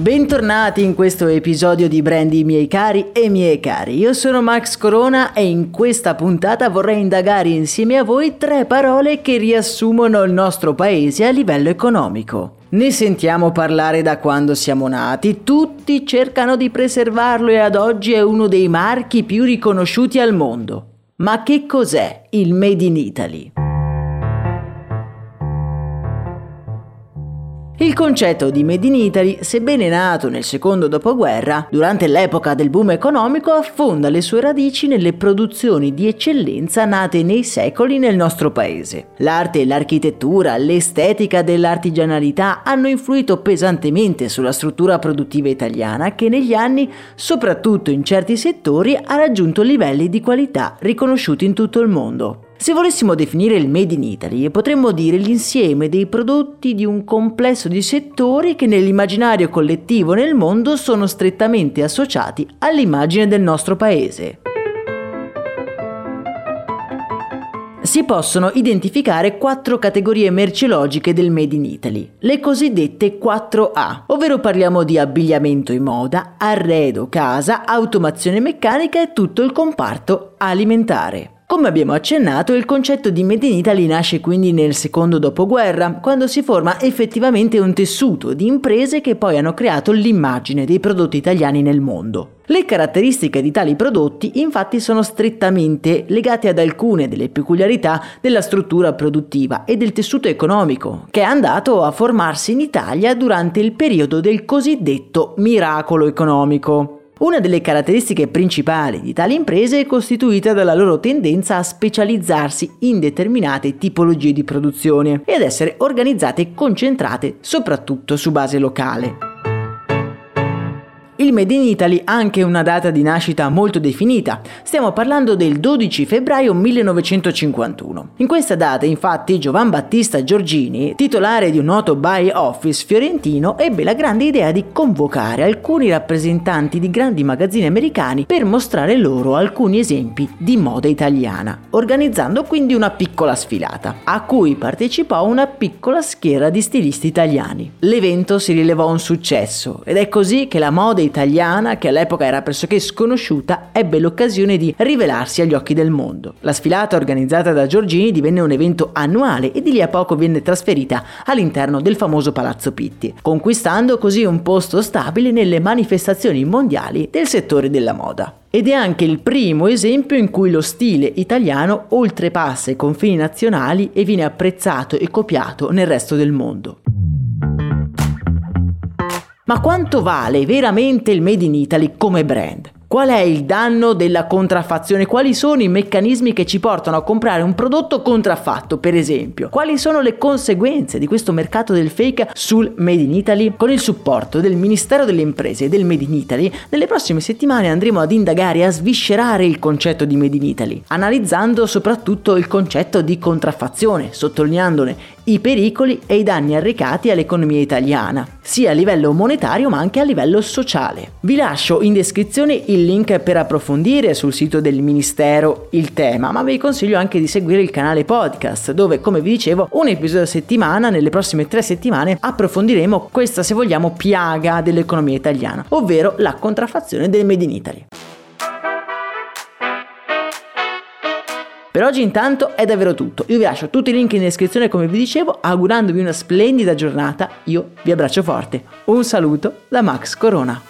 Bentornati in questo episodio di Brandy miei cari e miei cari. Io sono Max Corona e in questa puntata vorrei indagare insieme a voi tre parole che riassumono il nostro paese a livello economico. Ne sentiamo parlare da quando siamo nati, tutti cercano di preservarlo e ad oggi è uno dei marchi più riconosciuti al mondo. Ma che cos'è il Made in Italy? Il concetto di Made in Italy, sebbene nato nel secondo dopoguerra, durante l'epoca del boom economico affonda le sue radici nelle produzioni di eccellenza nate nei secoli nel nostro paese. L'arte, l'architettura, l'estetica dell'artigianalità hanno influito pesantemente sulla struttura produttiva italiana che negli anni, soprattutto in certi settori, ha raggiunto livelli di qualità riconosciuti in tutto il mondo. Se volessimo definire il Made in Italy, potremmo dire l'insieme dei prodotti di un complesso di settori che nell'immaginario collettivo nel mondo sono strettamente associati all'immagine del nostro paese. Si possono identificare quattro categorie merceologiche del Made in Italy, le cosiddette 4A, ovvero parliamo di abbigliamento e moda, arredo, casa, automazione meccanica e tutto il comparto alimentare. Come abbiamo accennato, il concetto di Made in Italy nasce quindi nel secondo dopoguerra, quando si forma effettivamente un tessuto di imprese che poi hanno creato l'immagine dei prodotti italiani nel mondo. Le caratteristiche di tali prodotti infatti sono strettamente legate ad alcune delle peculiarità della struttura produttiva e del tessuto economico, che è andato a formarsi in Italia durante il periodo del cosiddetto miracolo economico. Una delle caratteristiche principali di tali imprese è costituita dalla loro tendenza a specializzarsi in determinate tipologie di produzione e ad essere organizzate e concentrate soprattutto su base locale. Il Made in Italy ha anche una data di nascita molto definita, stiamo parlando del 12 febbraio 1951. In questa data infatti Giovan Battista Giorgini, titolare di un noto buy office fiorentino, ebbe la grande idea di convocare alcuni rappresentanti di grandi magazzini americani per mostrare loro alcuni esempi di moda italiana, organizzando quindi una piccola sfilata, a cui partecipò una piccola schiera di stilisti italiani. L'evento si rilevò un successo ed è così che la moda italiana italiana, che all'epoca era pressoché sconosciuta, ebbe l'occasione di rivelarsi agli occhi del mondo. La sfilata organizzata da Giorgini divenne un evento annuale e di lì a poco venne trasferita all'interno del famoso Palazzo Pitti, conquistando così un posto stabile nelle manifestazioni mondiali del settore della moda. Ed è anche il primo esempio in cui lo stile italiano oltrepassa i confini nazionali e viene apprezzato e copiato nel resto del mondo. Ma quanto vale veramente il Made in Italy come brand? Qual è il danno della contraffazione? Quali sono i meccanismi che ci portano a comprare un prodotto contraffatto, per esempio? Quali sono le conseguenze di questo mercato del fake sul Made in Italy? Con il supporto del Ministero delle Imprese e del Made in Italy, nelle prossime settimane andremo ad indagare e a sviscerare il concetto di Made in Italy, analizzando soprattutto il concetto di contraffazione, sottolineandone i pericoli e i danni arrecati all'economia italiana, sia a livello monetario ma anche a livello sociale. Vi lascio in descrizione il link per approfondire sul sito del Ministero il tema, ma vi consiglio anche di seguire il canale podcast, dove come vi dicevo un episodio a settimana, nelle prossime tre settimane approfondiremo questa se vogliamo piaga dell'economia italiana, ovvero la contraffazione del Made in Italy. Per oggi intanto è davvero tutto. Io vi lascio tutti i link in descrizione come vi dicevo, augurandovi una splendida giornata. Io vi abbraccio forte. Un saluto da Max Corona.